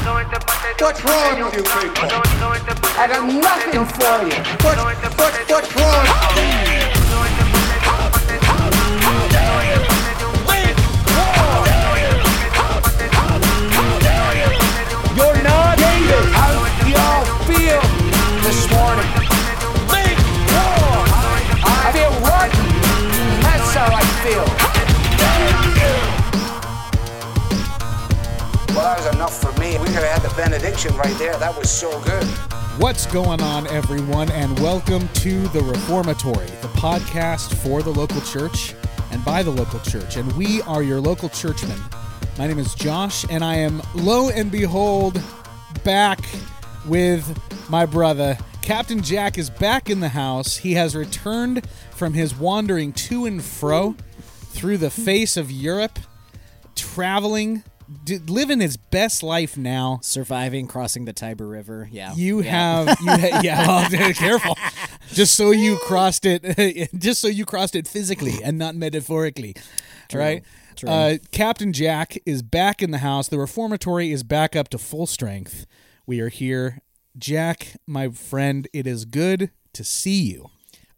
What's wrong with you people? I got nothing for you. What, what, what's wrong? Benediction right there. That was so good. What's going on, everyone, and welcome to the Reformatory, the podcast for the local church and by the local church. And we are your local churchmen. My name is Josh, and I am lo and behold back with my brother. Captain Jack is back in the house. He has returned from his wandering to and fro through the face of Europe, traveling, d- living his best life now. surviving crossing the Tiber River. Yeah, You Yeah. have, you ha- yeah. Well, careful. Just so you crossed it, just so you crossed it physically and not metaphorically, right? true. Uh, Captain Jack is back in the house. The reformatory is back up to full strength. We are here, Jack, my friend. It is good to see you.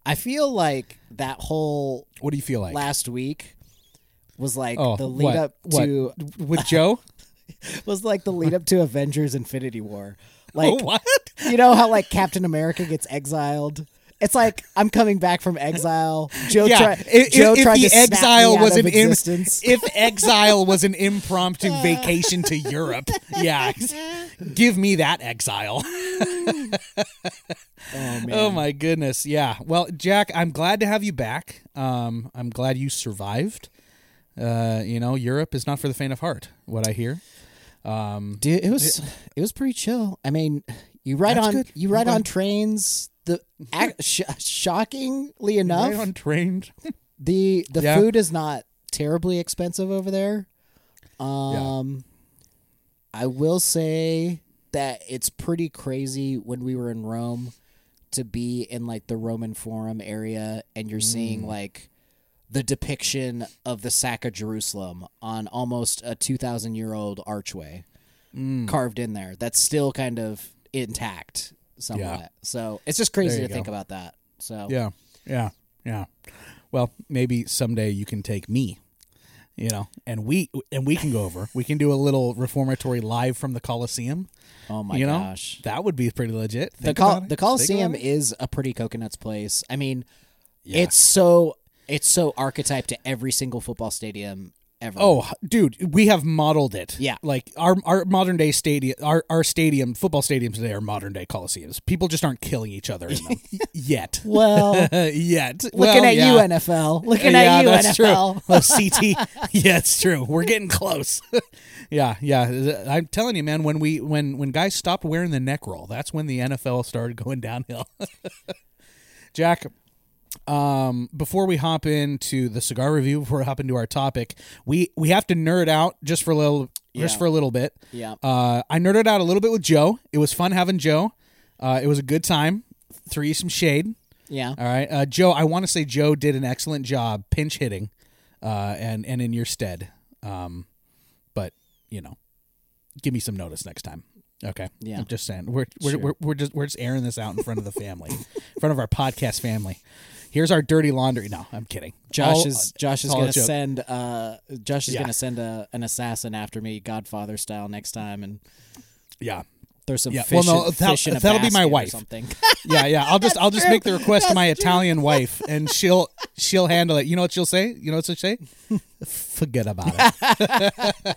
I feel like that whole What do you feel like? last week was like oh, the lead what? up What? to with Joe. was like the lead up to Avengers Infinity War. Like oh, what? you know how like Captain America gets exiled. It's like I'm coming back from exile. Joe, yeah, tri- if, Joe if tried the to exile was an im- if exile was an impromptu vacation to Europe, yeah, give me that exile. oh man, Oh my goodness, yeah. Well, Jack, I'm glad to have you back. Um, I'm glad you survived. Uh, you know, Europe is not for the faint of heart. What I hear. Um, dude, it was it was pretty chill. I mean, you ride on good. you ride on trains. The ac- sh- shockingly enough, right on trains. The the Yeah. food is not terribly expensive over there. Um I will say that it's pretty crazy when we were in Rome to be in like the Roman Forum area and you're Mm. seeing like the depiction of the sack of Jerusalem on almost a 2000 year old archway Mm. carved in there that's still kind of intact somewhat. So it's just crazy to you think about that. So yeah, yeah, yeah. Well, maybe someday you can take me. You know, and we and we can go over. We can do a little reformatory live from the Coliseum. oh my you know, gosh. that would be pretty legit. the Col- the Think Coliseum is a pretty coconuts place. I mean, Yeah. it's so it's so archetype to every single football stadium ever. Oh, dude, we have modeled it. Yeah. like our our modern day stadium, our our stadium, football stadiums today are modern day coliseums. People just aren't killing each other in them yet. well, yet, looking Well, at yeah. you, NFL. Looking yeah, at you, that's NFL. true. Oh, CT, yeah, it's true. We're getting close. yeah, yeah. I'm telling you, man. When we when when guys stopped wearing the neck roll, that's when the NFL started going downhill. Jack, um, before we hop into the cigar review, before we hop into our topic, we we have to nerd out just for a little, just for a little bit. Yeah. Uh, I nerded out a little bit with Joe. It was fun having Joe. Uh, it was a good time. Threw you some shade. Yeah. All right, uh, Joe. I want to say Joe did an excellent job pinch hitting, uh, and and in your stead. Um, but you know, give me some notice next time. Okay. Yeah. I'm just saying. We're we're, Sure. we're we're just we're just airing this out in front of the family, in front of our podcast family. Here's our dirty laundry. No, I'm kidding. Josh All- is Josh is gonna send uh Josh is Yeah. gonna send a, an assassin after me, Godfather style, next time, and Yeah. throw some Yeah, fish, well, no, that- fish a that'll be my wife. something. Yeah, yeah. I'll just I'll just make the request to my Italian wife, and she'll she'll handle it. You know what she'll say? You know what she'll say? Forget about it.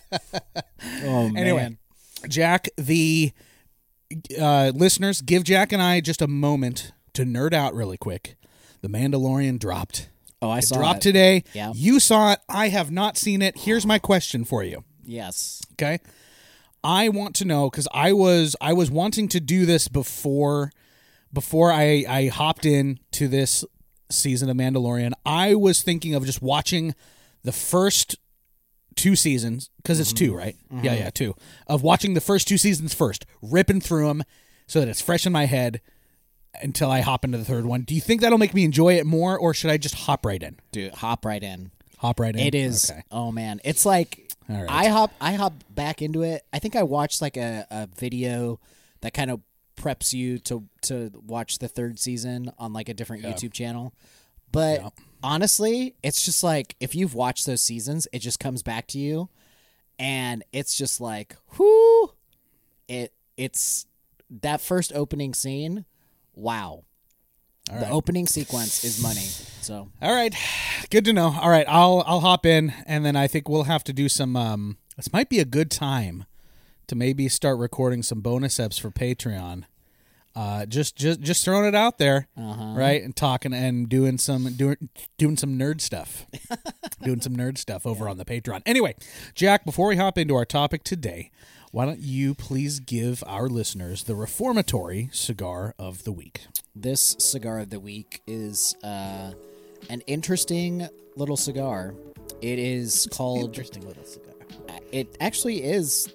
oh man. Anyway, Jack, the uh, listeners, give Jack and I just a moment to nerd out really quick. The Mandalorian dropped. oh I It saw dropped it. today. Yeah. You saw it. I have not seen it. Here's my question for you. Yes. Okay. I want to know because I was I was wanting to do this before before I I hopped in to this season of Mandalorian. I was thinking of just watching the first two seasons because it's two, mm-hmm. right? Mm-hmm. Yeah, yeah, two. Of watching the first two seasons first, ripping through them so that it's fresh in my head until I hop into the third one. Do you think that'll make me enjoy it more, or should I just hop right in? Dude, hop right in. Hop right in. It is. Okay. Oh man, it's like right. I hop. I hop back into it. I think I watched like a, a video that kind of preps you to to watch the third season on like a different YouTube channel. But honestly, it's just like if you've watched those seasons, it just comes back to you, and it's just like, whoo! It it's that first opening scene. Wow. the opening sequence is money. So All right, good to know. All right, I'll I'll hop in, and then I think we'll have to do some. Um, this might be a good time to maybe start recording some bonus eps for Patreon. Uh, just just just throwing it out there, right? And talking and doing some doing doing some nerd stuff, doing some nerd stuff over on the Patreon. Anyway, Jack, before we hop into our topic today, why don't you please give our listeners the reformatory cigar of the week? This cigar of the week is uh, an interesting little cigar. It is called. Interesting little cigar. It actually is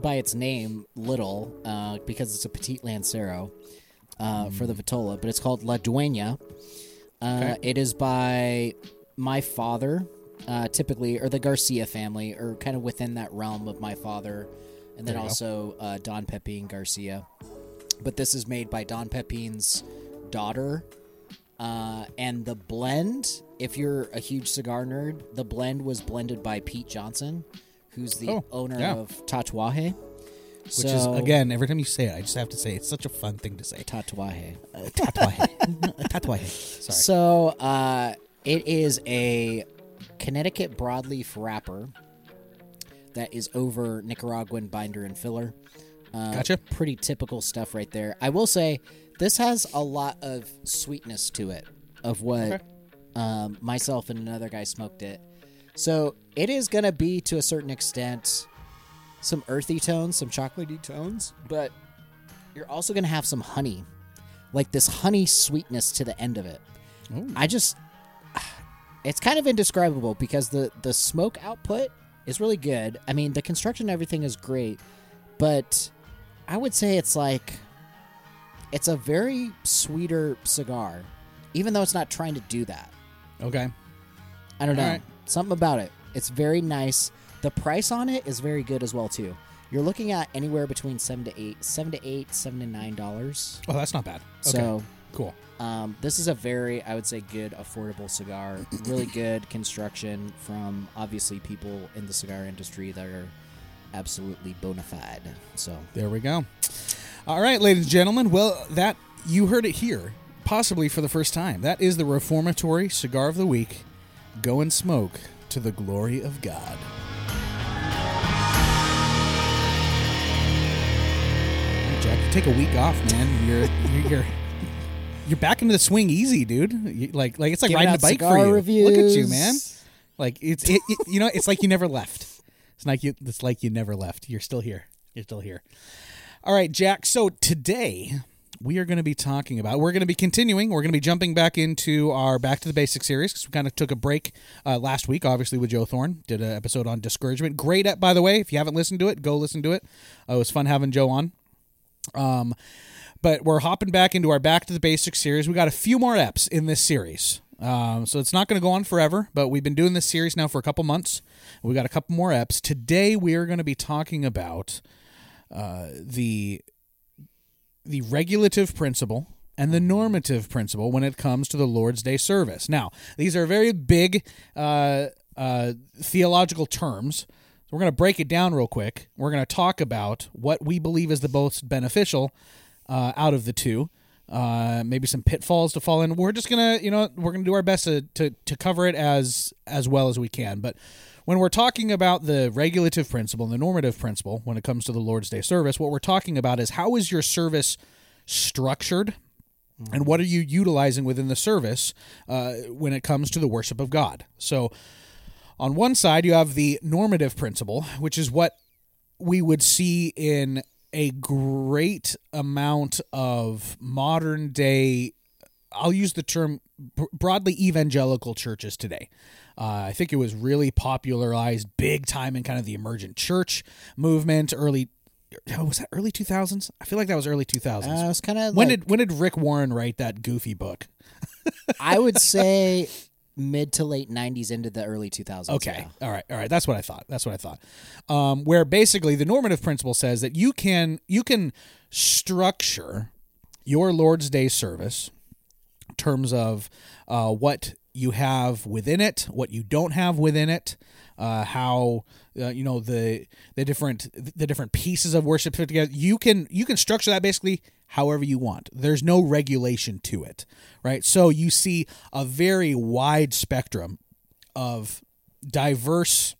by its name little uh, because it's a petite lancero uh, for the vitola, but it's called La Dueña. Uh, It is by my father, uh, typically, or the Garcia family, or kind of within that realm of my father, and then also uh, Don Pepin Garcia. But this is made by Don Pepin's daughter. Uh, and the blend, if you're a huge cigar nerd, the blend was blended by Pete Johnson, who's the Oh, owner yeah. of Tatuaje. Which is again, every time you say it, I just have to say it's such a fun thing to say. Tatuaje. Tatuaje. Tatuaje. Sorry. So uh, it is a Connecticut broadleaf wrapper that is over Nicaraguan binder and filler. Uh, Gotcha. Pretty typical stuff right there. I will say this has a lot of sweetness to it of what Okay. um, myself and another guy smoked it. So it is going to be to a certain extent some earthy tones, some chocolatey tones, but you're also going to have some honey, like this honey sweetness to the end of it. I just, it's kind of indescribable because the the smoke output is really good. I mean, the construction and everything is great, but I would say it's like, it's a very sweeter cigar, even though it's not trying to do that. Okay. I don't know. All right. Something about it. It's very nice. The price on it is very good as well too. You're looking at anywhere between seven to eight, seven to eight, seven to nine dollars. Oh, that's not bad. Okay. So cool. um, this is a very, I would say, good, affordable cigar. really good construction from obviously people in the cigar industry that are absolutely bona fide. So There we go. All right, ladies and gentlemen. Well, that you heard it here, possibly for the first time. That is the reformatory cigar of the week. Go and smoke to the glory of God. Jack, you take a week off, man. You're you're you're, back into the swing easy, dude. You, like like it's like Giving riding a bike for you. Look at you, man. Like it's it, it- you know it's like you never left. It's like you it's like you never left. You're still here. You're still here. All right, Jack. So today we are going to be talking about. We're going to be continuing. We're going to be jumping back into our Back to the Basics series because we kind of took a break uh, last week, obviously with Joe Thorne. Did an episode on discouragement. Great, by the way. If you haven't listened to it, go listen to it. Uh, it was fun having Joe on. Um, but we're hopping back into our Back to the Basics series. We got a few more eps in this series. Um, so it's not going to go on forever, but we've been doing this series now for a couple months. We got a couple more eps. Today we are going to be talking about uh, the the regulative principle and the normative principle when it comes to the Lord's Day service. Now, these are very big uh, uh, theological terms. So we're going to break it down real quick. We're going to talk about what we believe is the most beneficial uh, out of the two. Uh, maybe some pitfalls to fall in. We're just gonna, you know, we're gonna do our best to, to to cover it as as well as we can. But when we're talking about the regulative principle and the normative principle when it comes to the Lord's Day service, what we're talking about is how is your service structured and what are you utilizing within the service uh, when it comes to the worship of God. So, on one side, you have the normative principle, which is what we would see in a great amount of modern day, I'll use the term broadly evangelical churches today. Uh, I think it was really popularized big time in kind of the emergent church movement, early oh, was that early 2000s? I feel like that was early 2000s. Uh, it's kind of when like, did when did Rick Warren write that goofy book? I would say mid to late 90s into the early 2000s. Okay. yeah. All right. All right. That's what I thought. That's what I thought. Um, where basically the normative principle says that you can you can structure your Lord's Day service in terms of uh, what you have within it, what you don't have within it, uh, how uh, you know the the different the different pieces of worship fit together. You can you can structure that basically however you want. There's no regulation to it, right? So you see a very wide spectrum of diverse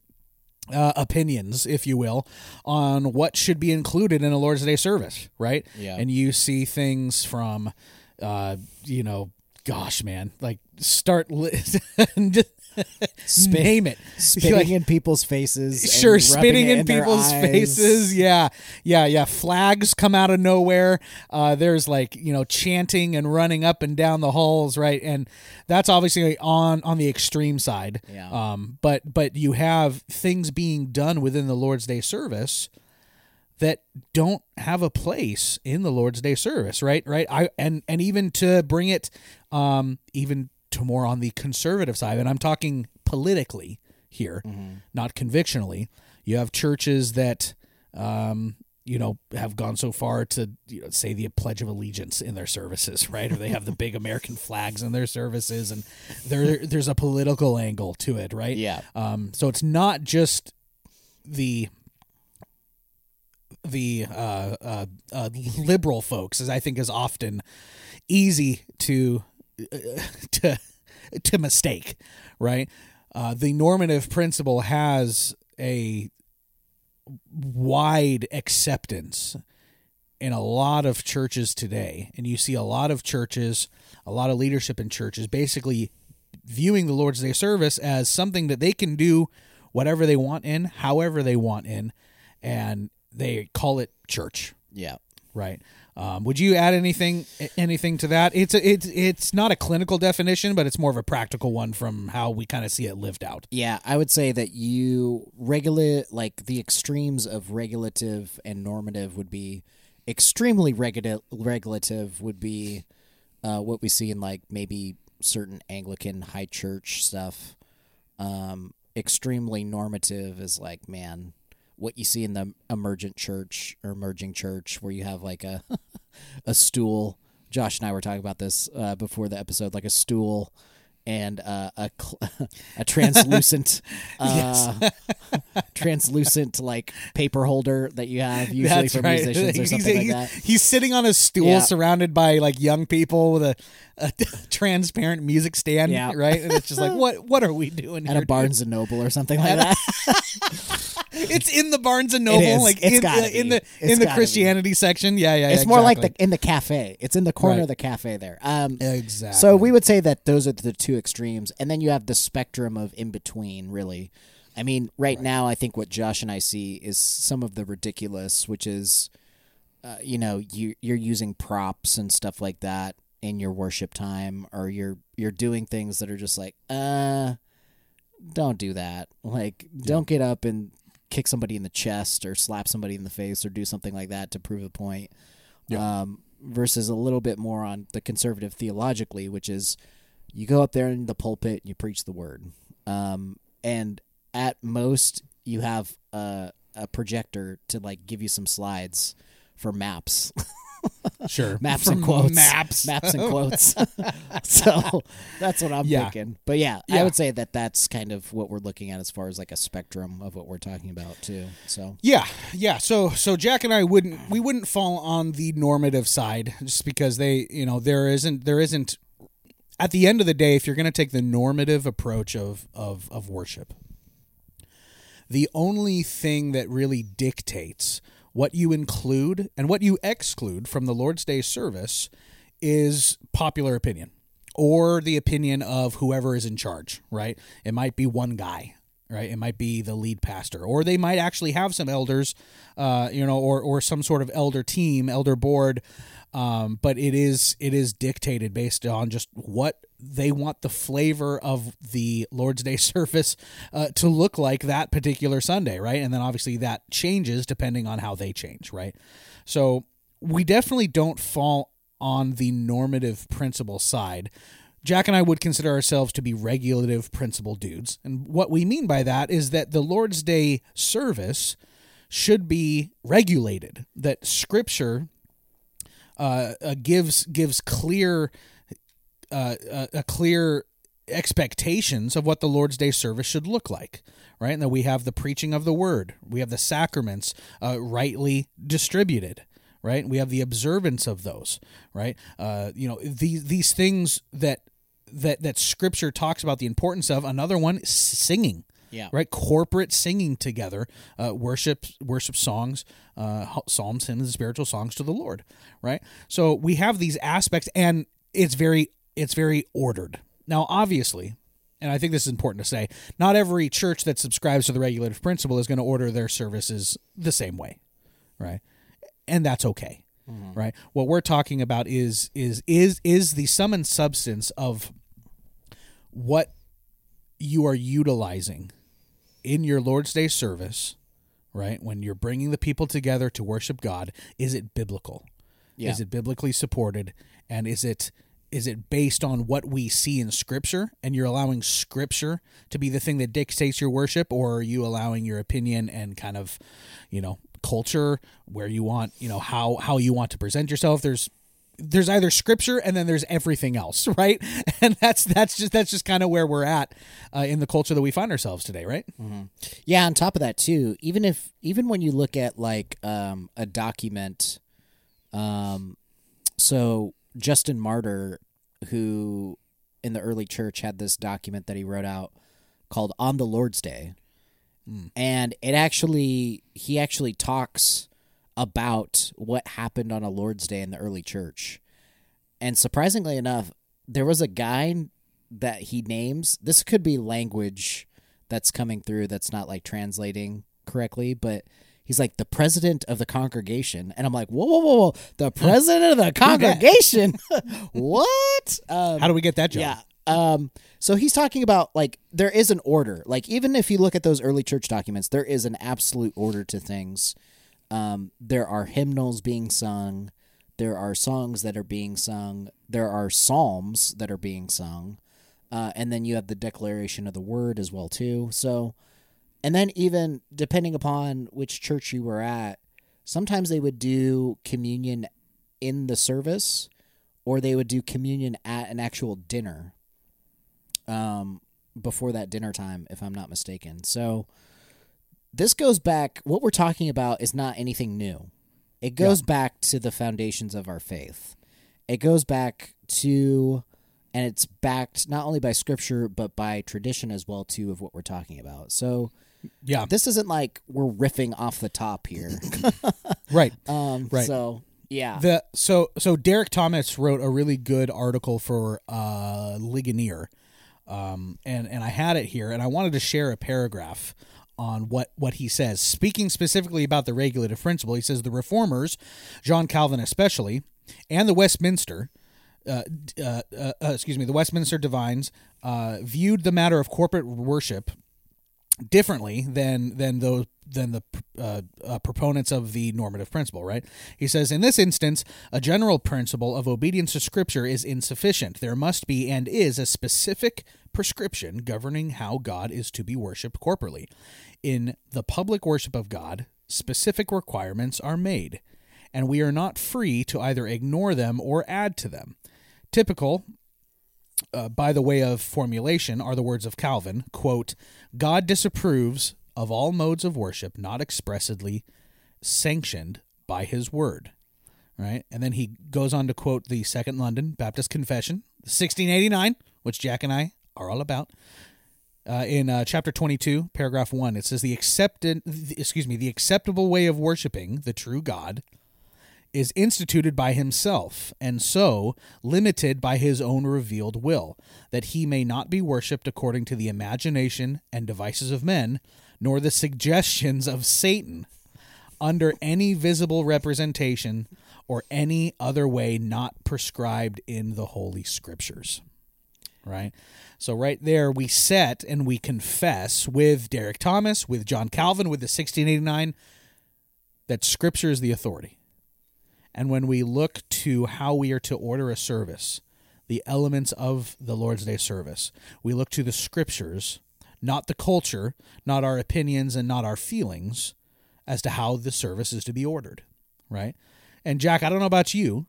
uh, opinions, if you will, on what should be included in a Lord's Day service, right? Yeah. And you see things from, uh, you know, gosh, man, like start li- name it, Spitting Like, in people's faces. and sure rubbing spitting it in, their people's eyes. faces yeah yeah yeah flags come out of nowhere uh, there's like you know chanting and running up and down the halls right and that's obviously on on the extreme side Yeah. um but but you have things being done within the lord's day service that don't have a place in the Lord's Day service, right? Right. I and and even to bring it um even to more on the conservative side, and I'm talking politically here, not convictionally. You have churches that um you know have gone so far to you know, say the pledge of allegiance in their services right or they have the big american flags in their services and there there's a political angle to it right Yeah. um so it's not just the the uh, uh, uh, liberal folks, as I think is often easy to to to mistake, right? Uh, the normative principle has a wide acceptance in a lot of churches today, and you see a lot of churches, a lot of leadership in churches, basically viewing the Lord's Day service as something that they can do whatever they want in, however they want in, and they call it church, Yeah. right? Um, would you add anything anything to that? It's a, it's it's not a clinical definition, but it's more of a practical one from how we kind of see it lived out. Yeah, I would say that you regulate like the extremes of regulative and normative would be extremely regula- regulative would be uh, what we see in like maybe certain Anglican high church stuff. Um, extremely normative is like man, what you see in the emergent church or emerging church where you have like a a stool. Josh and I were talking about this uh, before the episode, like a stool and uh, a cl- a translucent, uh, translucent like paper holder that you have usually That's for right. musicians or He's- something like he's, that. He's sitting on a stool Yeah. surrounded by like young people with a, a transparent music stand, Yeah. right? And it's just like, what what are we doing At a Barnes and Noble or something like that. It's in the Barnes and Noble, like It's in, in be. the It's in the gotta be. Christianity section. Yeah, yeah. it's yeah, more like the in the cafe. It's in the corner Right. of the cafe there. Um, exactly. So we would say that those are the two extremes, and then you have the spectrum of in between. Really, I mean, right, now, I think what Josh and I see is some of the ridiculous, which is, uh, you know, you you're using props and stuff like that in your worship time, or you're you're doing things that are just like, uh, don't do that. Like, don't get up and kick somebody in the chest or slap somebody in the face or do something like that to prove a point. Um, versus a little bit more on the conservative theologically, which is you go up there in the pulpit and you preach the word. Um, and at most, you have a, a projector to like give you some slides for maps. Sure. maps From and quotes, Maps. maps and quotes. so that's what I'm Yeah. thinking. But yeah, I would say that that's kind of what we're looking at as far as like a spectrum of what we're talking about too. So Yeah, yeah. So so Jack and I wouldn't we wouldn't fall on the normative side just because they you know there isn't there isn't at the end of the day if you're going to take the normative approach of of of worship the only thing that really dictates what you include and what you exclude from the Lord's Day service is popular opinion or the opinion of whoever is in charge, right? It might be one guy, right? It might be the lead pastor, or they might actually have some elders, uh, you know, or or some sort of elder team, elder board. Um, but it is it is dictated based on just what they want the flavor of the Lord's Day service uh, to look like that particular Sunday, right? And then obviously that changes depending on how they change, right? So we definitely don't fall on the normative principle side. Jack and I would consider ourselves to be regulative principle dudes. And what we mean by that is that the Lord's Day service should be regulated, that scripture uh, uh, gives gives clear uh, uh, a clear expectations of what the Lord's Day service should look like, right? And that we have the preaching of the word, we have the sacraments uh, rightly distributed, right? We have the observance of those, right? Uh, you know these these things that that that Scripture talks about the importance of. Another one, singing. Yeah. Right. Corporate singing together, uh, worship, worship songs, uh, psalms, hymns, and spiritual songs to the Lord. Right. So we have these aspects, and it's very, it's very ordered. Now, obviously, and I think this is important to say, not every church that subscribes to the regulative principle is going to order their services the same way. Right. And that's okay. Mm-hmm. Right. What we're talking about is is is is the sum and substance of what you are utilizing in your Lord's Day service, right? When you're bringing the people together to worship God, is it biblical? Yeah. Is it biblically supported? And is it is it based on what we see in scripture and you're allowing scripture to be the thing that dictates your worship or are you allowing your opinion and kind of, you know, culture where you want, you know, how how you want to present yourself? There's there's either scripture and then there's everything else, right? And that's that's just that's just kind of where we're at uh, in the culture that we find ourselves today, right? Yeah, on top of that too, even if even when you look at like um, a document, um, so Justin Martyr, who in the early church had this document that he wrote out called "On the Lord's Day," and it actually he actually talks about what happened on a Lord's Day in the early church, and surprisingly enough, there was a guy that he names. This could be language that's coming through that's not like translating correctly, but he's like the president of the congregation, and I'm like, whoa, whoa, whoa, whoa, the president of the congregation, what? Um, How do we get that job? yeah. Um, so he's talking about like there is an order. Like even if you look at those early church documents, there is an absolute order to things. Um, there are hymnals being sung. There are songs that are being sung. There are psalms that are being sung. Uh, and then you have the declaration of the word as well too. So, and then even depending upon which church you were at, sometimes they would do communion in the service, or they would do communion at an actual dinner. Um, before that dinner time, if I'm not mistaken. So, this goes back. What we're talking about is not anything new. It goes back to the foundations of our faith. It goes back to, and it's backed not only by scripture but by tradition as well too of what we're talking about. So Yeah. this isn't like we're riffing off the top here. right. um, Right. So yeah, The so so Derek Thomas wrote a really good article for uh Ligonier. Um and and I had it here and I wanted to share a paragraph on what what he says. Speaking specifically about the regulative principle, he says the reformers, John Calvin especially, and the Westminster uh, uh, uh, uh, excuse me, the Westminster divines uh, viewed the matter of corporate worship differently than than those than the uh, uh, proponents of the normative principle. Right? He says in this instance, a general principle of obedience to Scripture is insufficient. There must be and is a specific prescription governing how God is to be worshipped corporately. In the public worship of God, specific requirements are made. and we are not free to either ignore them or add to them. Typical, uh, by the way of formulation, are the words of Calvin quote, God disapproves of all modes of worship not expressly sanctioned by his word. Right? And then he goes on to quote the Second London Baptist Confession, 1689, which Jack and I are all about. Uh, in uh, chapter 22, paragraph 1, it says the accepted excuse me, the acceptable way of worshiping the true God is instituted by himself, and so limited by his own revealed will, that he may not be worshipped according to the imagination and devices of men, nor the suggestions of Satan, under any visible representation or any other way not prescribed in the Holy Scriptures. Right? So, right there, we set and we confess with Derek Thomas, with John Calvin, with the 1689, that Scripture is the authority. And when we look to how we are to order a service, the elements of the Lord's Day service, we look to the Scriptures, not the culture, not our opinions, and not our feelings as to how the service is to be ordered, right? And Jack, I don't know about you,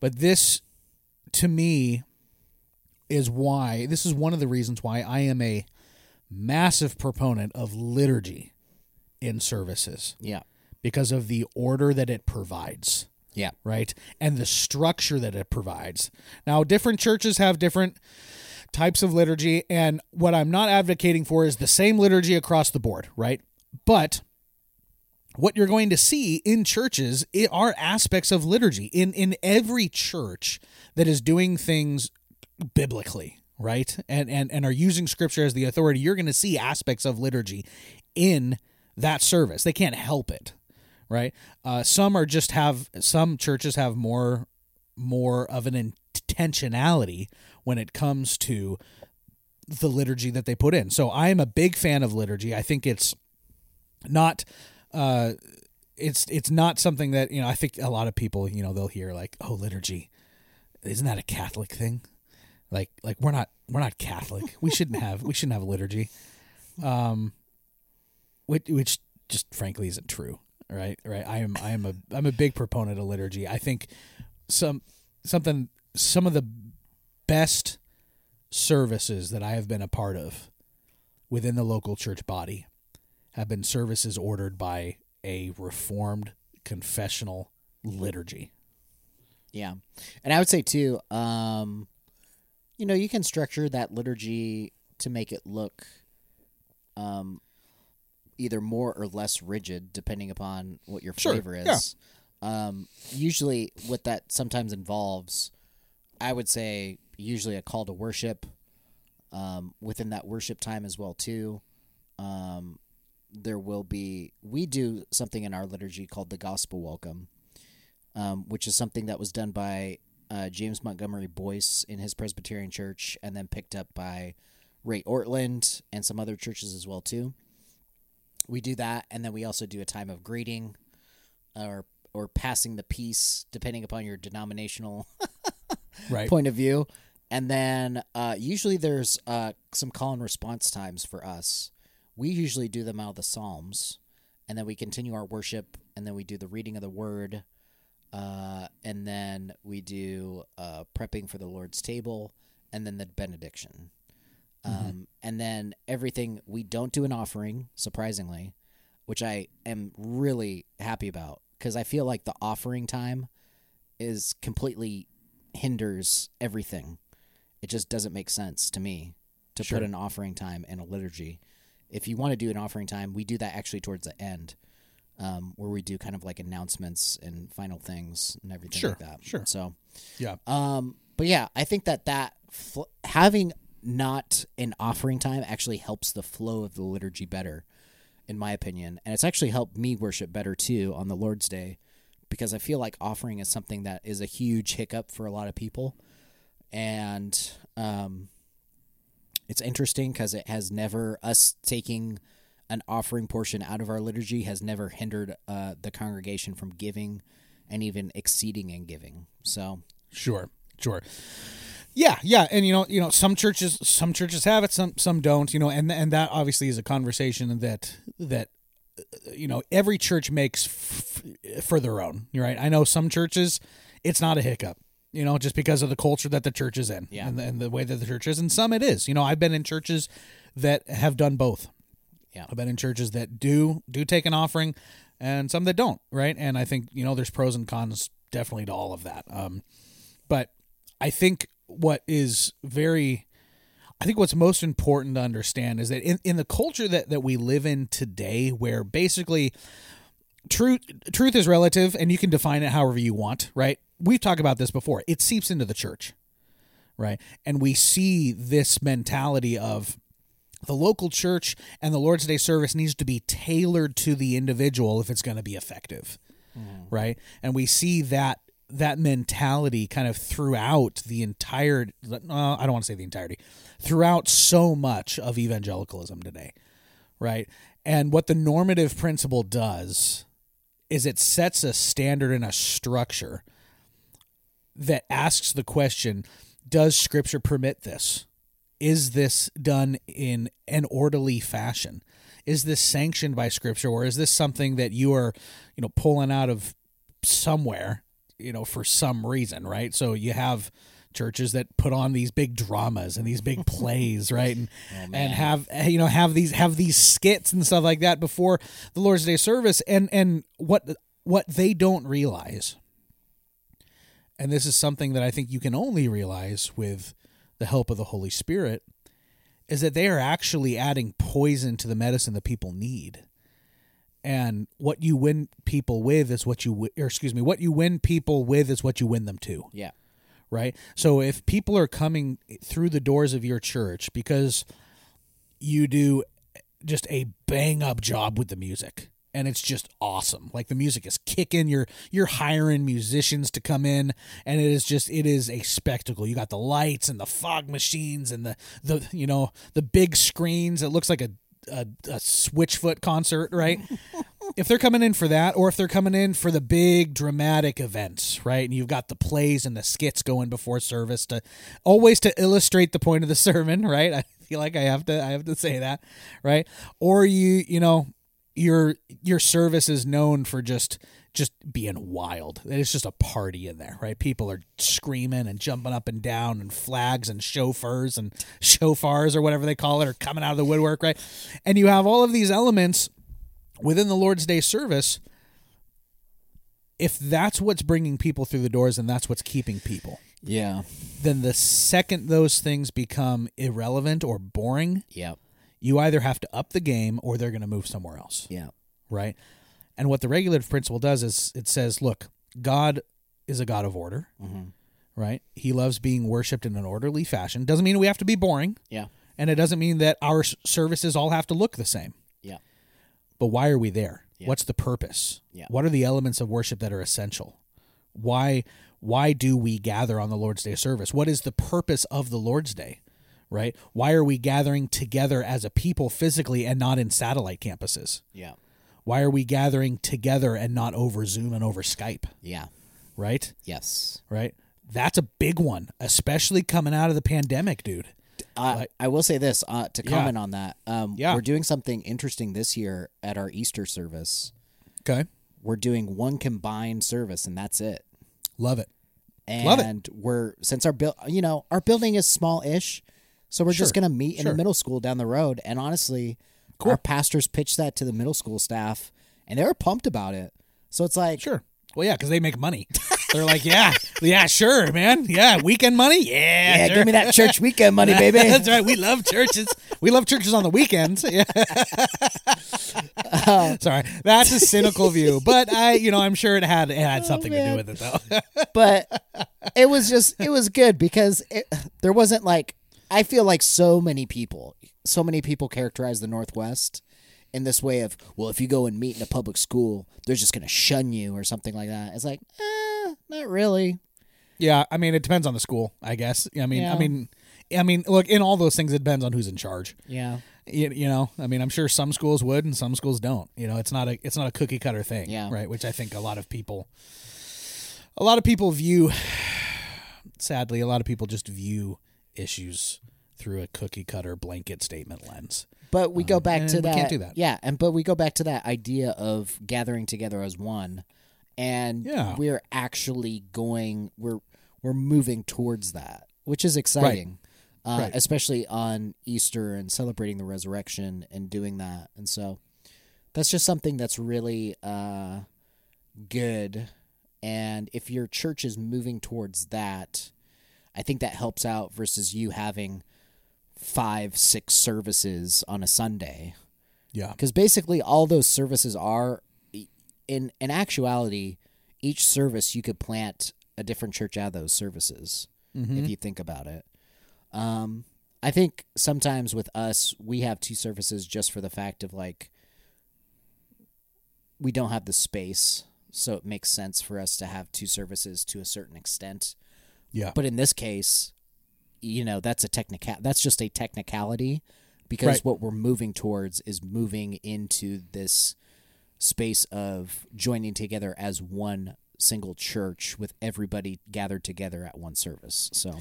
but this to me is why this is one of the reasons why I am a massive proponent of liturgy in services Yeah. because of the order that it provides Yeah. right? And the structure that it provides. Now, different churches have different types of liturgy, and what I'm not advocating for is the same liturgy across the board, right? But what you're going to see in churches are aspects of liturgy in in every church that is doing things biblically right? And and and are using scripture as the authority. You're going to see aspects of liturgy in that service. They can't help it right? Uh, some are just have some churches have more more of an intentionality when it comes to the liturgy that they put in. So i am a big fan of liturgy. I think it's not uh it's it's not something that you know i think a lot of people you know they'll hear like oh liturgy. Isn't that a catholic thing? Like like we're not we're not catholic. We shouldn't have we shouldn't have a liturgy. Um which which just frankly isn't true right? Right? I am i am a i'm a big proponent of liturgy. I think some something some of the best services that i have been a part of within the local church body have been services ordered by a reformed confessional liturgy Yeah. And I would say too, um, you know, you can structure that liturgy to make it look um, either more or less rigid, depending upon what your Sure, flavor yeah. is. Um, usually, what that sometimes involves, I would say, usually a call to worship. Um, within that worship time as well too, um, there will be. We do something in our liturgy called the gospel welcome um, which is something that was done by uh, James Montgomery Boice in his Presbyterian church, and then picked up by Ray Ortlund and some other churches as well too. We do that, and then we also do a time of greeting, or or passing the peace, depending upon your denominational right point of view. And then uh, usually there's uh, some call and response times for us. We usually do them out of the Psalms, and then we continue our worship, and then we do the reading of the Word, uh, and then we do uh, prepping for the Lord's table, and then the benediction. Um, and then everything we don't do an offering, surprisingly, which I am really happy about because I feel like the offering time is completely hinders everything. It just doesn't make sense to me to Sure. put an offering time in a liturgy. If you want to do an offering time, we do that actually towards the end, um, where we do kind of like announcements and final things and everything Sure, like that. sure. So, yeah um, but yeah, I think that that fl- having not an offering time actually helps the flow of the liturgy better, in my opinion, and it's actually helped me worship better too on the Lord's Day, because I feel like offering is something that is a huge hiccup for a lot of people, and um, it's interesting because it has never us taking an offering portion out of our liturgy has never hindered uh, the congregation from giving and even exceeding in giving. So Sure, sure. Yeah, yeah, and you know, you know, some churches, some churches have it, some some don't. You know, and and that obviously is a conversation that that you know, every church makes f- for their own. You're right. I know some churches, it's not a hiccup. You know, just because of the culture that the church is in, Yeah. and, the, and the way that the church is, and some it is. You know, I've been in churches that have done both. Yeah. I've been in churches that do do take an offering, and some that don't. Right, and I think you know there's pros and cons definitely to all of that. Um, but I think what is very I think what's most important to understand is that in, in the culture that, that we live in today, where basically truth truth is relative and you can define it however you want, right? We've talked about this before. It seeps into the church, right? And we see this mentality of the local church and the Lord's Day service needs to be tailored to the individual if it's going to be effective, right? And we see that that mentality kind of throughout the entire uh, I don't want to say the entirety throughout so much of evangelicalism today right and what the normative principle does is it sets a standard and a structure that asks the question does scripture permit this? Is this done in an orderly fashion? Is this sanctioned by scripture or is this something that you are you know pulling out of somewhere you know for some reason right? So you have churches that put on these big dramas and these big plays right? And oh, and have you know have these have these skits and stuff like that before the lord's day service. And and what what they don't realize and this is something that i think you can only realize with the help of the holy spirit is that they are actually adding poison to the medicine that people need. And what you win people with is what you or excuse me what you win people with is what you win them to. Yeah. right? So if people are coming through the doors of your church because you do just a bang up job with the music and it's just awesome. Like the music is kicking. You're you're hiring musicians to come in and it is just it is a spectacle. You got the lights and the fog machines and the the you know the big screens. It looks like a a, a switchfoot concert right? If they're coming in for that or if they're coming in for the big dramatic events right? And you've got the plays and the skits going before service to always to illustrate the point of the sermon right? I feel like i have to i have to say that right? Or you you know your your service is known for just just being wild it's just a party in there right people are screaming and jumping up and down and flags and chauffeurs and shofars or whatever they call it are coming out of the woodwork right and you have all of these elements within the Lord's Day service, if that's what's bringing people through the doors and that's what's keeping people, Yeah. then the second those things become irrelevant or boring, Yep. You either have to up the game or they're going to move somewhere else, Yeah. right? And what the regulative principle does is it says, look, God is a God of order, mm-hmm. right? He loves being worshipped in an orderly fashion. Doesn't mean we have to be boring, Yeah. and it doesn't mean that our services all have to look the same. Yeah. But why are we there? Yeah. What's the purpose? Yeah. What are the elements of worship that are essential? Why why do we gather on the Lord's Day service? What is the purpose of the Lord's Day? Right? Why are we gathering together as a people physically and not in satellite campuses? Yeah. Why are we gathering together and not over Zoom and over Skype? Yeah. Right? Yes. Right? That's a big one, especially coming out of the pandemic, dude. Uh, Like- I will say this uh, to Yeah. comment on that. Um, Yeah. We're doing something interesting this year at our Easter service. Okay. We're doing one combined service, and that's it. Love it. And Love it. we're since our build, you know, our building is small-ish, so we're just gonna meet in Sure. the middle school down the road. And honestly, our pastors pitched that to the middle school staff, and they were pumped about it. So it's like, Sure. Well, yeah, because they make money. They're like, yeah, yeah, sure, man. Yeah, weekend money. Yeah, yeah, sure. give me that church weekend money, baby. That's right. We love churches. We love churches on the weekends. Yeah. Um, Sorry, that's a cynical view, but I, you know, I'm sure it had it had oh, something to do with it, though. but it was just it was good because it, there wasn't like I feel like so many people, so many people characterize the Northwest in this way of well, if you go and meet in a public school, they're just gonna shun you or something like that. It's like, eh, not really. yeah, I mean, it depends on the school, I guess. I mean, I mean, I mean, look, in all those things, it depends on who's in charge. Yeah, You, you know, I mean, I'm sure some schools would and some schools don't. You know, it's not a it's not a cookie cutter thing, Yeah. right? Which I think a lot of people, a lot of people view. Sadly, a lot of people just view issues through a cookie cutter blanket statement lens. But we go back and to that. can't do that. Yeah, and but we go back to that idea of gathering together as one, and Yeah. we're actually going. We're we're moving towards that, which is exciting, Uh, Right. especially on Easter and celebrating the resurrection and doing that. And so that's just something that's really uh, good. And if your church is moving towards that, I think that helps out versus you having five, six services on a Sunday. Yeah. Because basically, all those services are, in in actuality, each service you could plant a different church out of those services if you think about it. Um, I think sometimes with us, we have two services just for the fact of like we don't have the space, so it makes sense for us to have two services to a certain extent. Yeah. But in this case, you know, that's a technical that's just a technicality because Right. what we're moving towards is moving into this space of joining together as one single church with everybody gathered together at one service. So,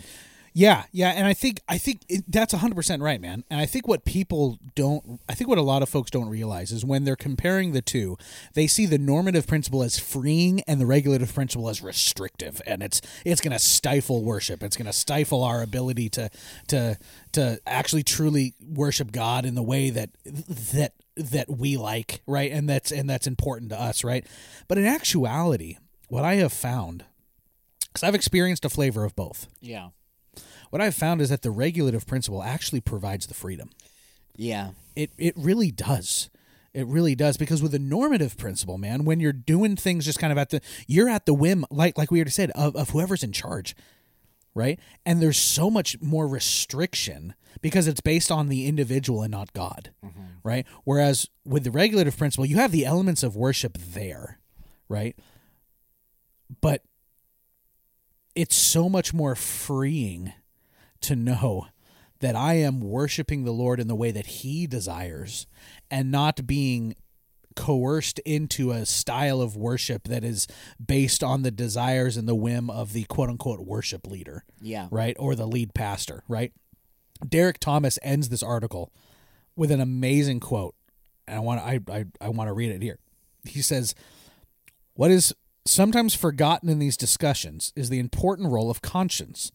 Yeah, yeah, and I think I think it, that's hundred percent right, man. And I think what people don't, I think what a lot of folks don't realize is when they're comparing the two, they see the normative principle as freeing and the regulative principle as restrictive, and it's it's going to stifle worship. It's going to stifle our ability to to to actually truly worship God in the way that that that we like, right? And that's and that's important to us, right? But in actuality, what I have found, because I've experienced a flavor of both. yeah. What I've found is that the regulative principle actually provides the freedom. Yeah. It it really does. It really does because with the normative principle, man, when you're doing things just kind of at the you're at the whim, like like we already said, of, of whoever's in charge, right? And there's so much more restriction because it's based on the individual and not God, mm-hmm. right? Whereas with the regulative principle, you have the elements of worship there, right? But it's so much more freeing to know that I am worshiping the Lord in the way that He desires and not being coerced into a style of worship that is based on the desires and the whim of the quote unquote worship leader, Yeah. right? Or the lead pastor, right? Derek Thomas ends this article with an amazing quote. And I want I, I, I want to read it here. He says, What is sometimes forgotten in these discussions is the important role of conscience.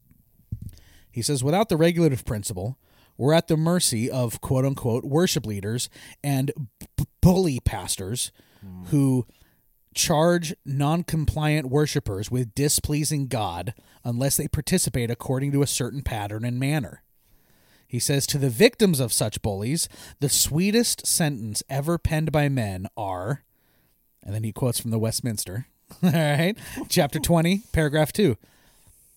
He says, without the regulative principle, we're at the mercy of quote unquote worship leaders and b- bully pastors who charge non compliant worshipers with displeasing God unless they participate according to a certain pattern and manner. He says, To the victims of such bullies, the sweetest sentence ever penned by men are, and then he quotes from the Westminster, all right, chapter 20, paragraph 2.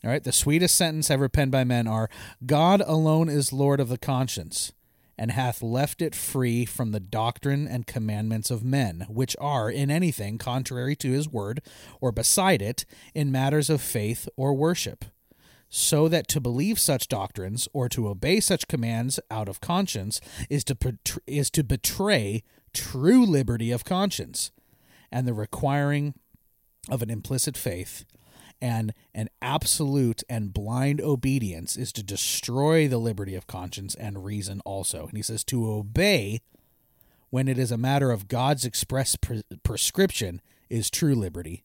All right, the sweetest sentence ever penned by men are God alone is Lord of the conscience, and hath left it free from the doctrine and commandments of men, which are in anything contrary to his word, or beside it, in matters of faith or worship. So that to believe such doctrines or to obey such commands out of conscience is to bet- is to betray true liberty of conscience, and the requiring of an implicit faith and an absolute and blind obedience is to destroy the liberty of conscience and reason also. And he says to obey when it is a matter of God's express pre- prescription is true liberty.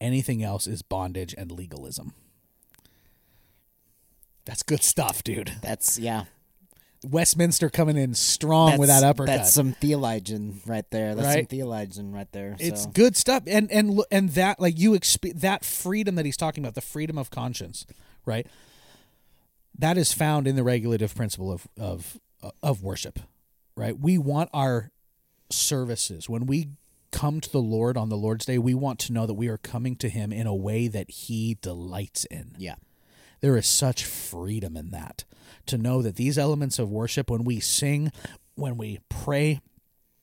Anything else is bondage and legalism. That's good stuff, dude. That's yeah. Westminster coming in strong That's, with that uppercut. That's some theologian right there. That's some theologian right there. it's good stuff and and and that like you exp- that freedom that he's talking about the freedom of conscience right that is found in the regulative principle of of of worship right we want our services when we come to the lord on the lord's day we want to know that we are coming to him in a way that he delights in Yeah. There is such freedom in that to know that these elements of worship, when we sing, when we pray,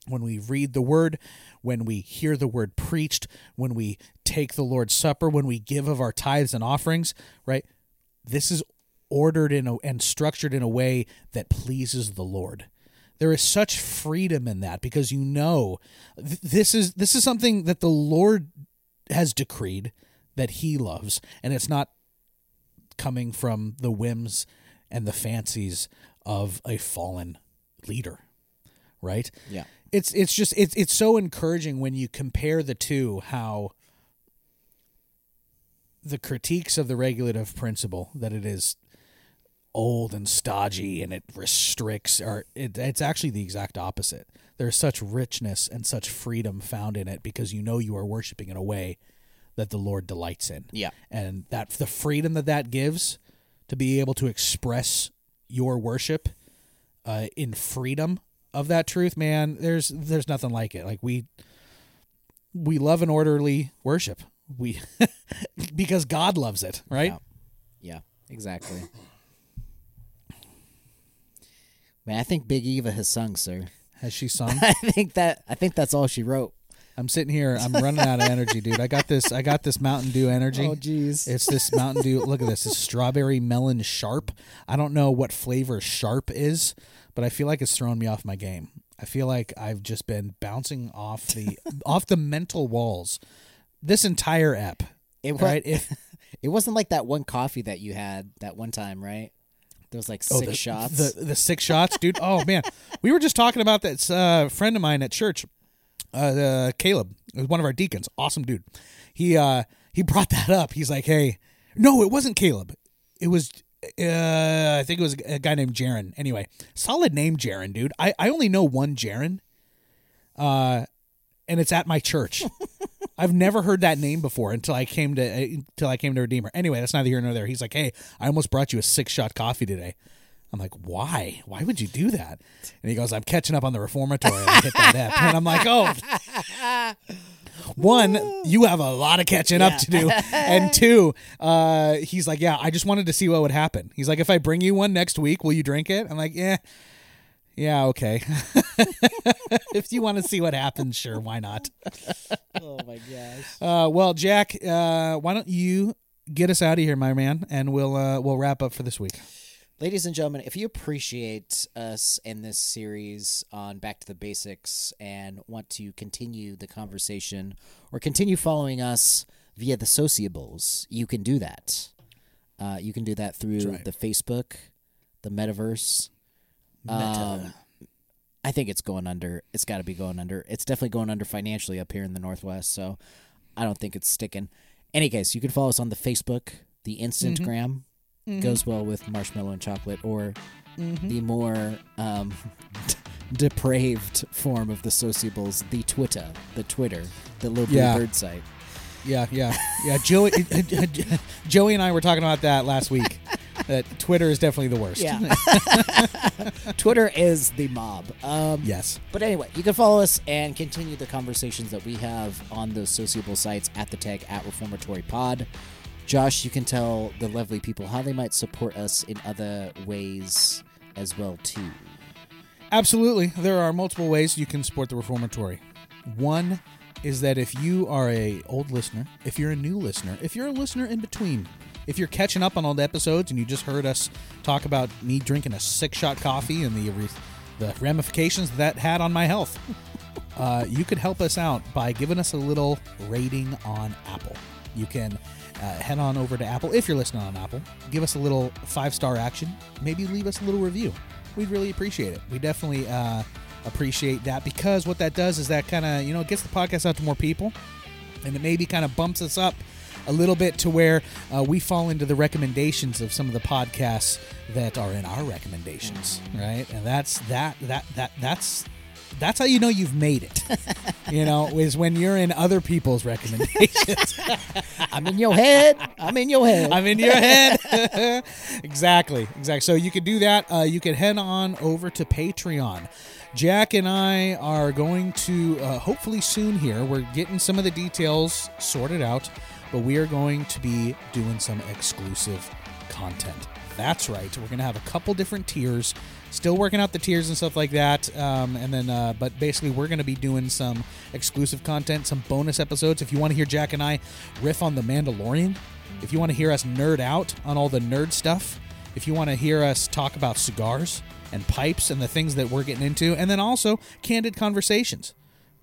when we read the word, when we hear the word preached, when we take the Lord's Supper, when we give of our tithes and offerings, right? This is ordered in a, and structured in a way that pleases the Lord. There is such freedom in that because you know th- this is this is something that the Lord has decreed that he loves and it's not coming from the whims and the fancies of a fallen leader, right? Yeah. It's it's just it's it's so encouraging when you compare the two how the critiques of the regulative principle that it is old and stodgy and it restricts are it, it's actually the exact opposite there's such richness and such freedom found in it because you know you are worshiping in a way that the lord delights in Yeah. and that the freedom that that gives to be able to express your worship uh, in freedom of that truth man there's there's nothing like it like we we love an orderly worship we because god loves it right Yeah. Yeah, exactly. Man, I think Big Eva has sung, sir. has she sung I think that I think that's all she wrote. I'm sitting here i'm running out of energy dude i got this i got this mountain dew energy Oh, jeez. It's this Mountain Dew. Look at this. It's strawberry melon sharp. I don't know what flavor sharp is, but I feel like it's throwing me off my game. I feel like I've just been bouncing off the off the mental walls this entire app. It was, Right? If it wasn't like that one coffee that you had that one time, right? There was like oh, six the, shots. The the six shots, dude. Oh man, we were just talking about that uh, friend of mine at church, uh, uh, Caleb, one of our deacons. Awesome dude. He uh, he brought that up. He's like, hey, no, it wasn't Caleb. It was. Uh, I think it was a guy named Jaron. Anyway, solid name, Jaron, dude. I, I only know one Jaron, uh, and it's at my church. I've never heard that name before until I came to uh, until I came to Redeemer. Anyway, that's neither here nor there. He's like, "Hey, I almost brought you a six shot coffee today." I'm like, "Why? Why would you do that?" And he goes, "I'm catching up on the reformatory." And I hit that ep. and I'm like, "Oh." One, you have a lot of catching up to do, and two, uh, he's like, "Yeah, I just wanted to see what would happen." He's like, "If I bring you one next week, will you drink it?" I'm like, "Yeah, yeah, okay. if you want to see what happens, sure, why not?" oh my gosh. Uh, well, Jack, uh, why don't you get us out of here, my man, and we'll uh, we'll wrap up for this week. Ladies and gentlemen, if you appreciate us in this series on Back to the Basics and want to continue the conversation or continue following us via the sociables, you can do that. Uh, you can do that through right. the Facebook, the Metaverse. Um, I think it's going under. It's got to be going under. It's definitely going under financially up here in the Northwest. So I don't think it's sticking. Any case, you can follow us on the Facebook, the Instagram. Goes well with marshmallow and chocolate, or the more um, depraved form of the sociables, the Twitter, the Twitter, the little blue Yeah. bird site. Yeah, yeah, yeah. Joey, Joey and I were talking about that last week. That Twitter is definitely the worst. Yeah. Twitter is the mob. Um, Yes. But anyway, you can follow us and continue the conversations that we have on those sociable sites at the tag at Reformatory Pod. Josh, you can tell the lovely people how they might support us in other ways as well too. Absolutely. There are multiple ways you can support the Reformatory. One is that if you are a old listener, if you're a new listener, if you're a listener in between, if you're catching up on all the episodes and you just heard us talk about me drinking a six shot coffee and the the ramifications that had on my health, uh, you could help us out by giving us a little rating on Apple. You can uh, head on over to Apple if you're listening on Apple. Give us a little five star action. Maybe leave us a little review. We'd really appreciate it. We definitely uh, appreciate that because what that does is that kind of you know gets the podcast out to more people, and it maybe kind of bumps us up a little bit to where uh, we fall into the recommendations of some of the podcasts that are in our recommendations, right? And that's that that that that's that's how you know you've made it. you know, is when you're in other people's recommendations. I'm in your head. I'm in your head. I'm in your head. exactly, exactly. So you could do that. Uh, you could head on over to Patreon. Jack and I are going to uh, hopefully soon here. We're getting some of the details sorted out, but we are going to be doing some exclusive content. That's right. We're going to have a couple different tiers. Still working out the tiers and stuff like that. Um, and then, uh, but basically, we're going to be doing some exclusive content, some bonus episodes. If you want to hear Jack and I riff on the Mandalorian, if you want to hear us nerd out on all the nerd stuff, if you want to hear us talk about cigars and pipes and the things that we're getting into, and then also candid conversations,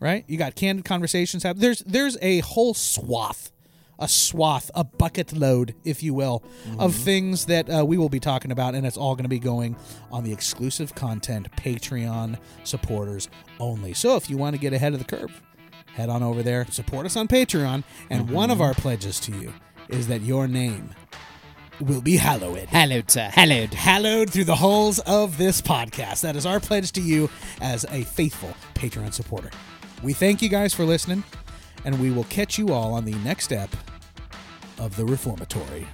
right? You got candid conversations. There's there's a whole swath a swath, a bucket load, if you will, of things that uh, we will be talking about, and it's all going to be going on the exclusive content Patreon supporters only. So if you want to get ahead of the curve, head on over there, support us on Patreon, and one of our pledges to you is that your name will be hallowed. Hallowed, sir. Hallowed. Hallowed through the holes of this podcast. That is our pledge to you as a faithful Patreon supporter. We thank you guys for listening, and we will catch you all on the next step of the Reformatory.